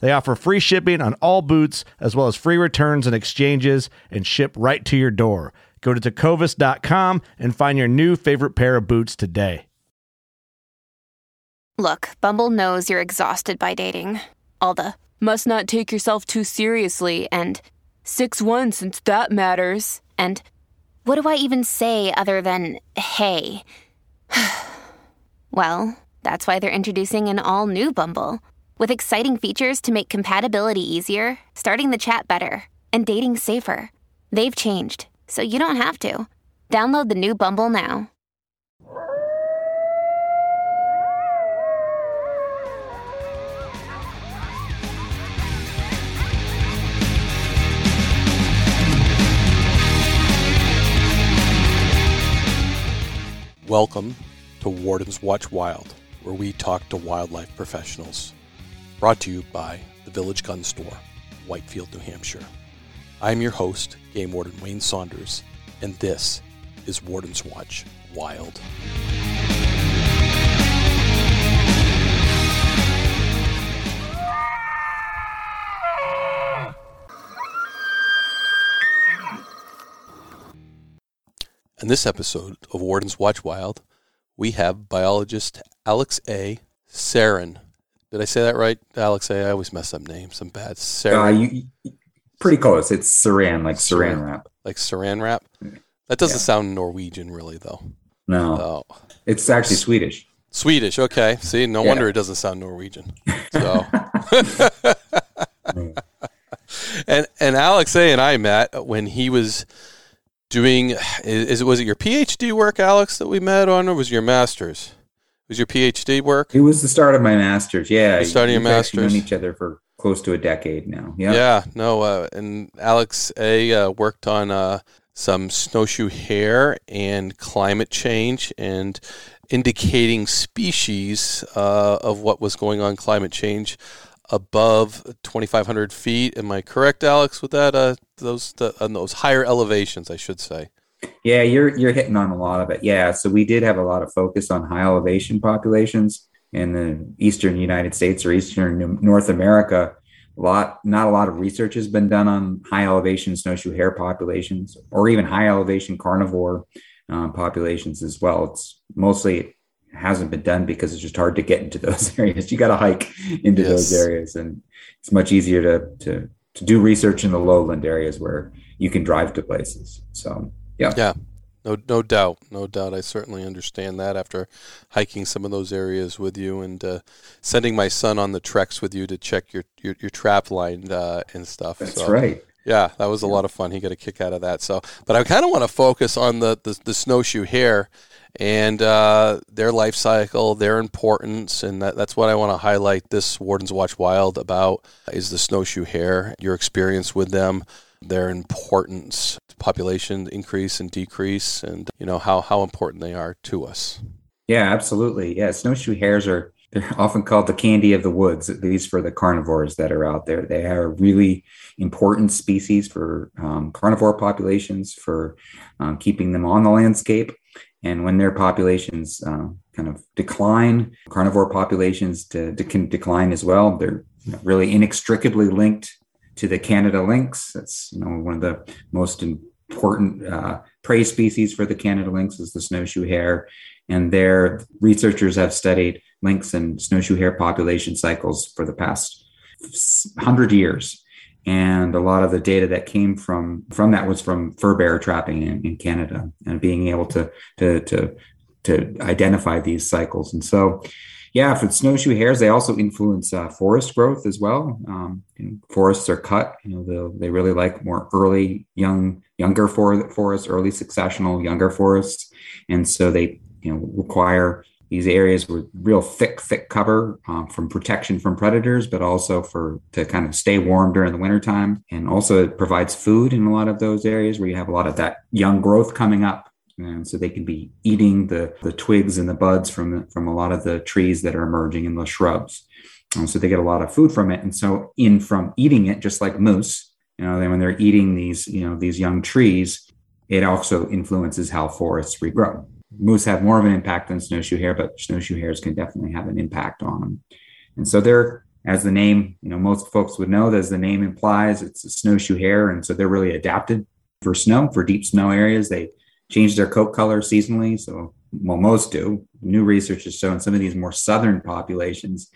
They offer free shipping on all boots, as well as free returns and exchanges, and ship right to your door. Go to tecovas.com and find your new favorite pair of boots today. Look, Bumble knows you're exhausted by dating. All the must not take yourself too seriously and 6 1 since that matters. And what do I even say other than hey? well, that's why they're introducing an all new Bumble with exciting features to make compatibility easier, starting the chat better, and dating safer. They've changed, so you don't have to. Download the new Bumble now. Welcome to Warden's Watch Wild, where we talk to wildlife professionals. Brought to you by the Village Gun Store, Whitefield, New Hampshire. I'm your host, Game Warden Wayne Saunders, and this is Warden's Watch Wild. In this episode of Warden's Watch Wild, we have biologist Alex A. Sarin. Did I say that right, Alexej? I always mess up names. I'm bad. Uh, you, pretty close. It's saran, like saran Saran. wrap. like Saran wrap. That doesn't Yeah. sound Norwegian, really, though. No, Oh, it's actually Swedish. Swedish. Okay. See, no Yeah. wonder it doesn't sound Norwegian. So, and and Alexej and I met when he was doing. Is, is it was it your PhD work, Alex, that we met on, or was it your master's? Was your PhD work? It was the start of my master's. Yeah, The start of your we've master's. known each other for close to a decade now. Yeah, Yeah, no, uh, and Alexej uh, worked on uh, some snowshoe hare and climate change and indicating species uh, of what was going on climate change above 2,500 feet. Am I correct, Alex, with that? Uh, those the, on those higher elevations, I should say. Yeah, you're you're hitting on a lot of it. Yeah, so we did have a lot of focus on high elevation populations in the eastern United States or eastern North America. A lot, not a lot of research has been done on high elevation snowshoe hare populations or even high elevation carnivore um, populations as well. It's mostly hasn't been done because it's just hard to get into those areas. You got to hike into those areas, and it's much easier to to to do research in the lowland areas where you can drive to places. So yeah, Yeah, no, no doubt, no doubt. I certainly understand that after hiking some of those areas with you and uh, sending my son on the treks with you to check your your, your trap line uh, and stuff. that's So, right. Yeah, that was a lot of fun. He got a kick out of that. So, but I kind of want to focus on the, the the snowshoe hare and uh, their life cycle, their importance, and that, that's what I want to highlight. This Warden's Watch Wild about is the snowshoe hare. Your experience with them, their importance, population increase and decrease, and you know how how important they are to us. Yeah, absolutely. Yeah, snowshoe hares are they're often called the candy of the woods, at least for the carnivores that are out there. They are really important species for um, carnivore populations, for um, keeping them on the landscape. And when their populations uh, kind of decline, carnivore populations to, to, can decline as well. They're really inextricably linked to the Canada lynx. That's you know one of the most important uh, prey species for the Canada lynx is the snowshoe hare, and their researchers have studied lynx and snowshoe hare population cycles for the past hundred years. And a lot of the data that came from from that was from fur bear trapping in, in Canada and being able to to to to identify these cycles. And so, yeah, for snowshoe hares, they also influence uh, forest growth as well. Um, forests are cut. You know, they really like more early, young, younger for- forests, early successional, younger forests, and so they you know require these areas with real thick, thick cover um, from protection from predators, but also for to kind of stay warm during the wintertime. And also it provides food in a lot of those areas where you have a lot of that young growth coming up. And so they can be eating the, the twigs and the buds from, from a lot of the trees that are emerging in the shrubs. And so they get a lot of food from it. And so in from eating it, just like moose, you know, when they're eating these, you know, these young trees, it also influences how forests regrow moose have more of an impact than snowshoe hare, but snowshoe hares can definitely have an impact on them. And so they're, as the name, you know, most folks would know, as the name implies, it's a snowshoe hare. And so they're really adapted for snow, for deep snow areas. They change their coat color seasonally. So, well, most do. New research has shown some of these more southern populations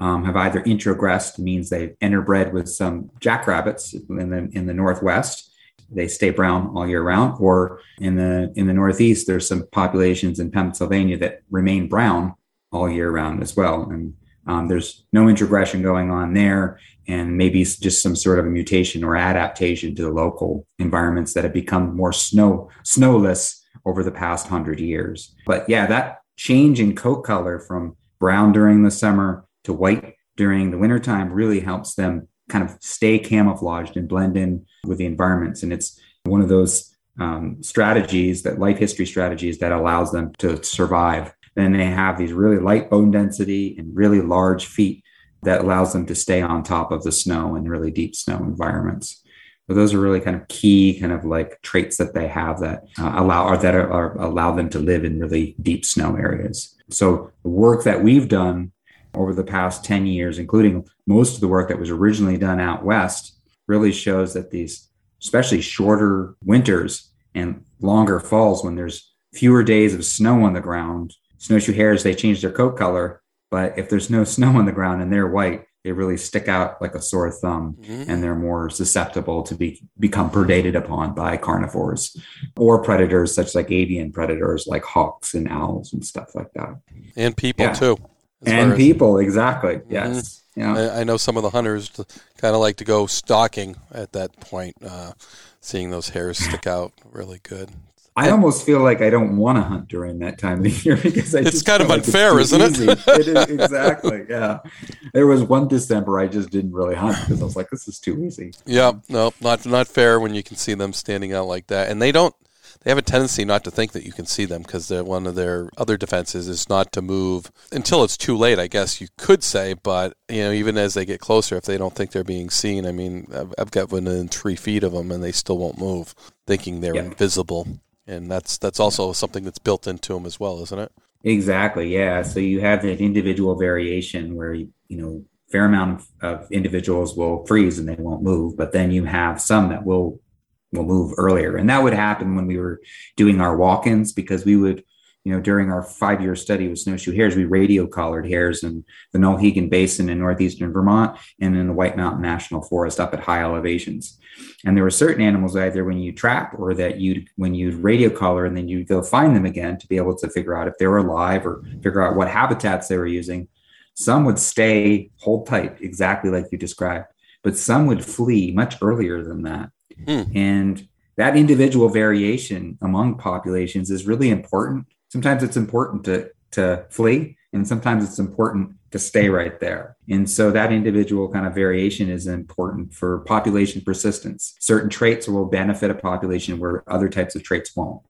um, have either introgressed, means they've interbred with some jackrabbits in the, in the Northwest, they stay brown all year round. Or in the in the Northeast, there's some populations in Pennsylvania that remain brown all year round as well. And um, there's no introgression going on there, and maybe just some sort of a mutation or adaptation to the local environments that have become more snow snowless over the past hundred years. But yeah, that change in coat color from brown during the summer to white during the wintertime really helps them kind of stay camouflaged and blend in with the environments. And it's one of those um, strategies that life history strategies that allows them to survive. And they have these really light bone density and really large feet that allows them to stay on top of the snow in really deep snow environments. So those are really kind of key kind of like traits that they have that uh, allow or that are, are allow them to live in really deep snow areas. So the work that we've done over the past 10 years, including most of the work that was originally done out west, really shows that these, especially shorter winters and longer falls when there's fewer days of snow on the ground, snowshoe hares, they change their coat color. But if there's no snow on the ground and they're white, they really stick out like a sore thumb mm-hmm. and they're more susceptible to be become predated upon by carnivores or predators such like avian predators like hawks and owls and stuff like that and people yeah. too and people exactly mm-hmm. yes yeah I, I, know some of the hunters kind of like to go stalking at that point uh, seeing those hairs stick out really good I almost feel like I don't want to hunt during that time of the year because I it's kind of unfair, like isn't it? it is, exactly. Yeah. There was one December I just didn't really hunt because I was like, this is too easy. Yeah. No, not not fair when you can see them standing out like that, and they don't they have a tendency not to think that you can see them because one of their other defenses is not to move until it's too late. I guess you could say, but you know, even as they get closer, if they don't think they're being seen, I mean, I've, I've got within three feet of them and they still won't move, thinking they're yeah. invisible, and that's that's also something that's built into them as well, isn't it? Exactly. Yeah. So you have that individual variation where you know fair amount of, of individuals will freeze and they won't move, but then you have some that will will move earlier. And that would happen when we were doing our walk-ins because we would, you know, during our five-year study with snowshoe hares, we radio collared hares in the Nulhegan Basin in northeastern Vermont and in the White Mountain National Forest up at high elevations. And there were certain animals either when you trap or that you when you'd radio collar and then you'd go find them again to be able to figure out if they were alive or figure out what habitats they were using. Some would stay, hold tight, exactly like you described, but some would flee much earlier than that. Hmm. And that individual variation among populations is really important. Sometimes it's important to, to flee, and sometimes it's important to stay right there. And so that individual kind of variation is important for population persistence. Certain traits will benefit a population where other types of traits won't.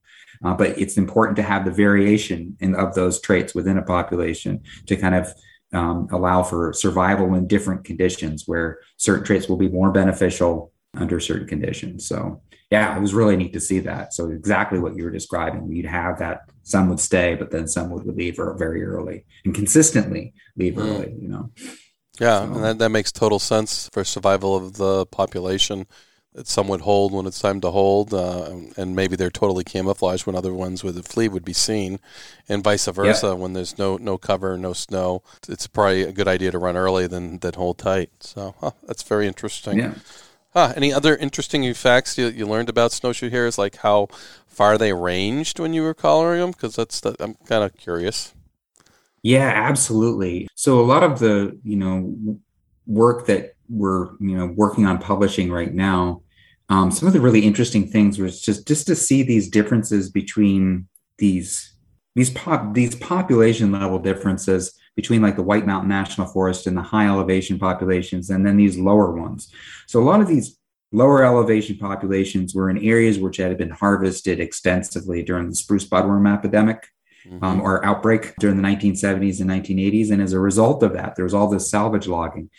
Uh, but it's important to have the variation in, of those traits within a population to kind of um, allow for survival in different conditions where certain traits will be more beneficial under certain conditions. So yeah, it was really neat to see that. So exactly what you were describing, you'd have that some would stay, but then some would leave very early and consistently leave mm. early, you know. Yeah, so. and that, that makes total sense for survival of the population. That some would hold when it's time to hold, uh, and maybe they're totally camouflaged when other ones with a flea would be seen, and vice versa. Yeah. When there's no no cover, no snow, it's probably a good idea to run early than than hold tight. So huh, that's very interesting. Yeah. Huh, any other interesting facts you, you learned about snowshoe hares, like how far they ranged when you were collaring them? Because that's the, I'm kind of curious. Yeah, absolutely. So a lot of the you know work that we're you know working on publishing right now, um, some of the really interesting things was just just to see these differences between these these pop these population level differences between like the White Mountain National Forest and the high elevation populations, and then these lower ones. So a lot of these lower elevation populations were in areas which had been harvested extensively during the spruce budworm epidemic mm-hmm. um, or outbreak during the 1970s and 1980s. And as a result of that, there was all this salvage logging,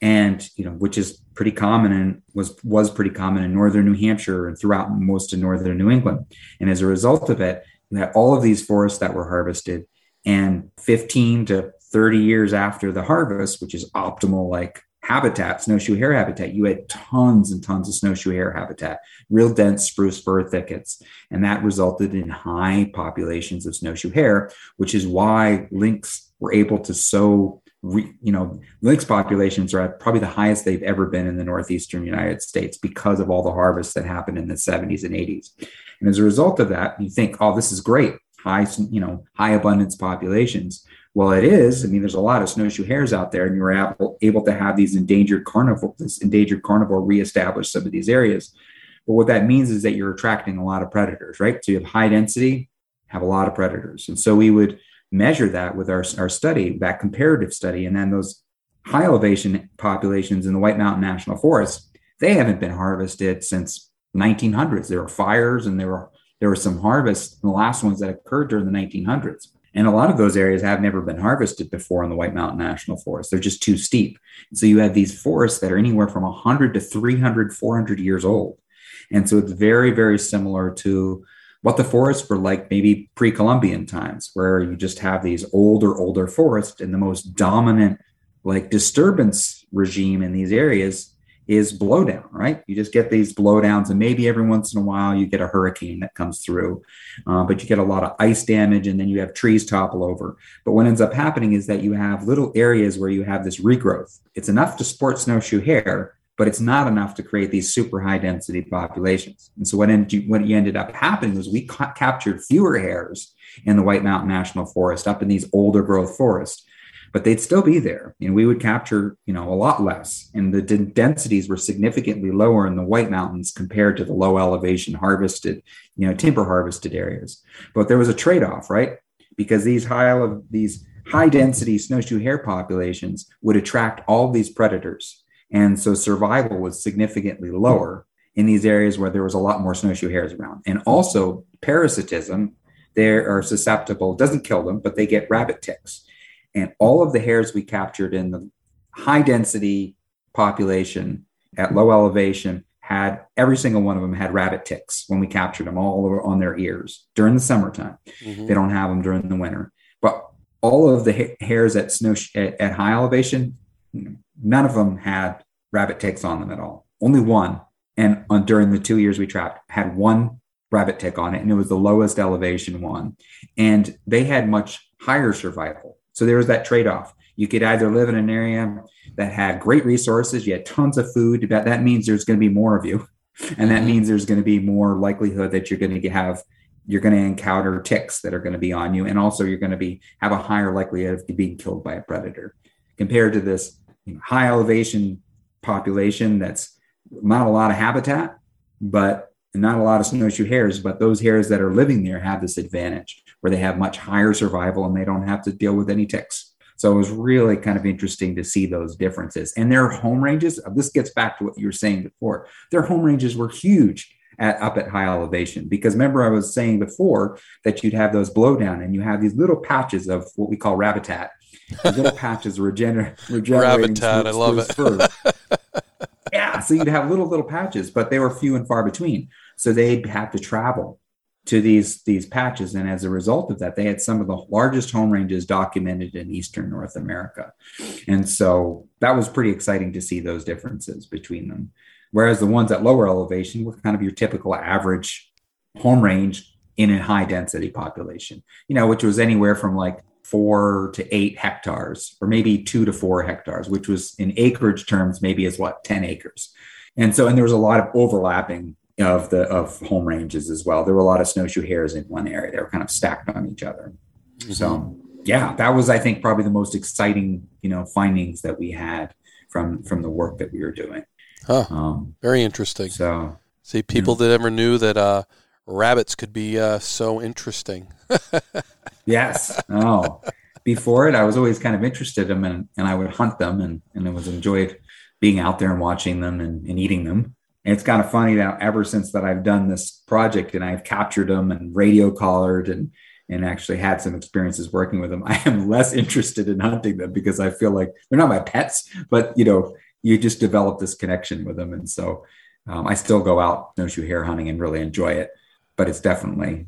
and you know, which is pretty common and was was pretty common in northern New Hampshire and throughout most of northern New England. And as a result of it, you had all of these forests that were harvested, and 15 to 30 years after the harvest, which is optimal, like habitat, snowshoe hare habitat, you had tons and tons of snowshoe hare habitat, real dense spruce fir thickets. And that resulted in high populations of snowshoe hare, which is why lynx were able to so, re, you know, lynx populations are at probably the highest they've ever been in the northeastern United States because of all the harvests that happened in the 70s and 80s. And as a result of that, you think, oh, this is great. High, you know, high abundance populations. Well, it is. I mean, there's a lot of snowshoe hares out there, and you're able, able to have these endangered carnivore, this endangered carnivore reestablish some of these areas. But what that means is that you're attracting a lot of predators, right? So you have high density, have a lot of predators. And so we would measure that with our, our study, that comparative study, and then those high elevation populations in the White Mountain National Forest, they haven't been harvested since 1900s. There were fires and there were there were some harvests, the last ones that occurred during the 1900s. And a lot of those areas have never been harvested before in the White Mountain National Forest. They're just too steep. So you have these forests that are anywhere from 100 to 300, 400 years old. And so it's very, very similar to what the forests were like maybe pre Columbian times, where you just have these older, older forests and the most dominant like disturbance regime in these areas is blowdown, right? You just get these blowdowns, and maybe every once in a while you get a hurricane that comes through, uh, but you get a lot of ice damage, and then you have trees topple over. But what ends up happening is that you have little areas where you have this regrowth. It's enough to support snowshoe hare, but it's not enough to create these super high density populations. And so what ended, what ended up happening was we ca- captured fewer hares in the White Mountain National Forest, up in these older growth forests but they'd still be there. And we would capture, you know, a lot less. And the d- densities were significantly lower in the White Mountains compared to the low elevation harvested, you know, timber harvested areas. But there was a trade-off, right? Because these high of these high density snowshoe hare populations would attract all these predators. And so survival was significantly lower in these areas where there was a lot more snowshoe hares around. And also parasitism, they are susceptible, doesn't kill them, but they get rabbit ticks. And all of the hares we captured in the high density population at low elevation had every single one of them had rabbit ticks when we captured them all over on their ears during the summertime. Mm-hmm. They don't have them during the winter. But all of the ha- hares at snow sh- at, at high elevation, none of them had rabbit ticks on them at all. Only one. And on, during the two years we trapped, had one rabbit tick on it, and it was the lowest elevation one. And they had much higher survival. So there was that trade off. You could either live in an area that had great resources, you had tons of food. That, that means there's going to be more of you. And that mm-hmm. means there's going to be more likelihood that you're going to have you're going to encounter ticks that are going to be on you and also you're going to be have a higher likelihood of being killed by a predator compared to this you know, high elevation population that's not a lot of habitat but not a lot of snowshoe hares but those hares that are living there have this advantage where they have much higher survival and they don't have to deal with any ticks. So it was really kind of interesting to see those differences. And their home ranges, uh, this gets back to what you were saying before, their home ranges were huge at, up at high elevation. Because remember, I was saying before that you'd have those blowdown and you have these little patches of what we call rabbitat These little patches regener- regenerating. Ravitat, I love it. yeah, so you'd have little little patches, but they were few and far between. So they'd have to travel to these these patches, and as a result of that, they had some of the largest home ranges documented in eastern North America, and so that was pretty exciting to see those differences between them. Whereas the ones at lower elevation were kind of your typical average home range in a high density population, you know, which was anywhere from like four to eight hectares, or maybe two to four hectares, which was in acreage terms, maybe as what, 10 acres. And so, and there was a lot of overlapping of the of home ranges as well. There were a lot of snowshoe hares in one area. They were kind of stacked on each other. Mm-hmm. So yeah, that was I think probably the most exciting, you know, findings that we had from from the work that we were doing. Huh. Um, Very interesting. So see people that ever knew that uh, rabbits could be uh, so interesting. yes. Oh, before it, I was always kind of interested in them and, and I would hunt them and, and it was enjoyed being out there and watching them and, and eating them. And it's kind of funny now, ever since that I've done this project and I've captured them and radio collared and, and actually had some experiences working with them, I am less interested in hunting them because I feel like they're not my pets, but you know, you just develop this connection with them. And so um, I still go out snowshoe hare hunting and really enjoy it but it's definitely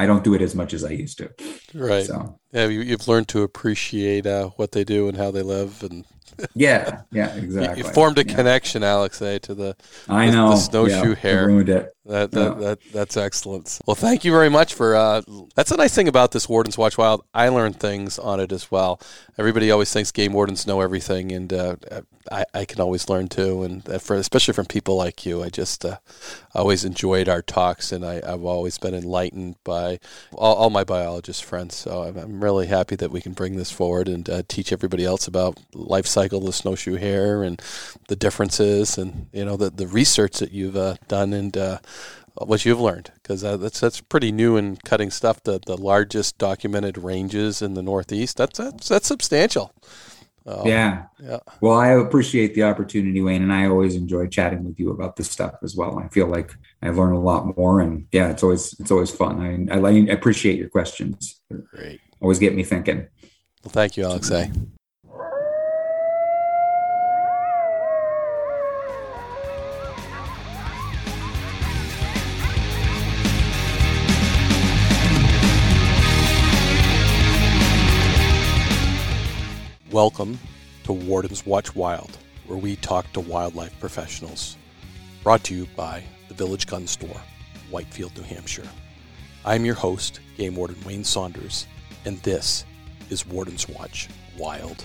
I don't do it as much as I used to. Right. So yeah, you, have learned to appreciate uh, what they do and how they live, and yeah, yeah, exactly. You, you formed a yeah. connection, Alex, eh, to the I know the, snowshoe yeah, hare. Ruined it. That, that, that, that's excellent. Well, thank you very much for. Uh, that's a nice thing about this Wardens Watch Wild. I learned things on it as well. Everybody always thinks game wardens know everything, and uh, I, I, can always learn too. And for, especially from people like you, I just uh, always enjoyed our talks, and I, have always been enlightened by all, all, my biologist friends. So I'm, I'm, really happy that we can bring this forward and uh, teach everybody else about life cycle of the snowshoe hare and the differences, and you know the the research that you've uh, done and uh, what you've learned because uh, that's that's pretty new and cutting stuff. The the largest documented ranges in the Northeast. That's that's, that's substantial. Um, yeah. Yeah. Well, I appreciate the opportunity, Wayne, and I always enjoy chatting with you about this stuff as well. I feel like I learn a lot more, and yeah, it's always it's always fun. I I, I appreciate your questions. Great. Always get me thinking. Well, thank you, Alexej. Welcome to Warden's Watch Wild, where we talk to wildlife professionals. Brought to you by the Village Gun Store, Whitefield, New Hampshire. I'm your host, Game Warden Wayne Saunders, and this is Warden's Watch Wild.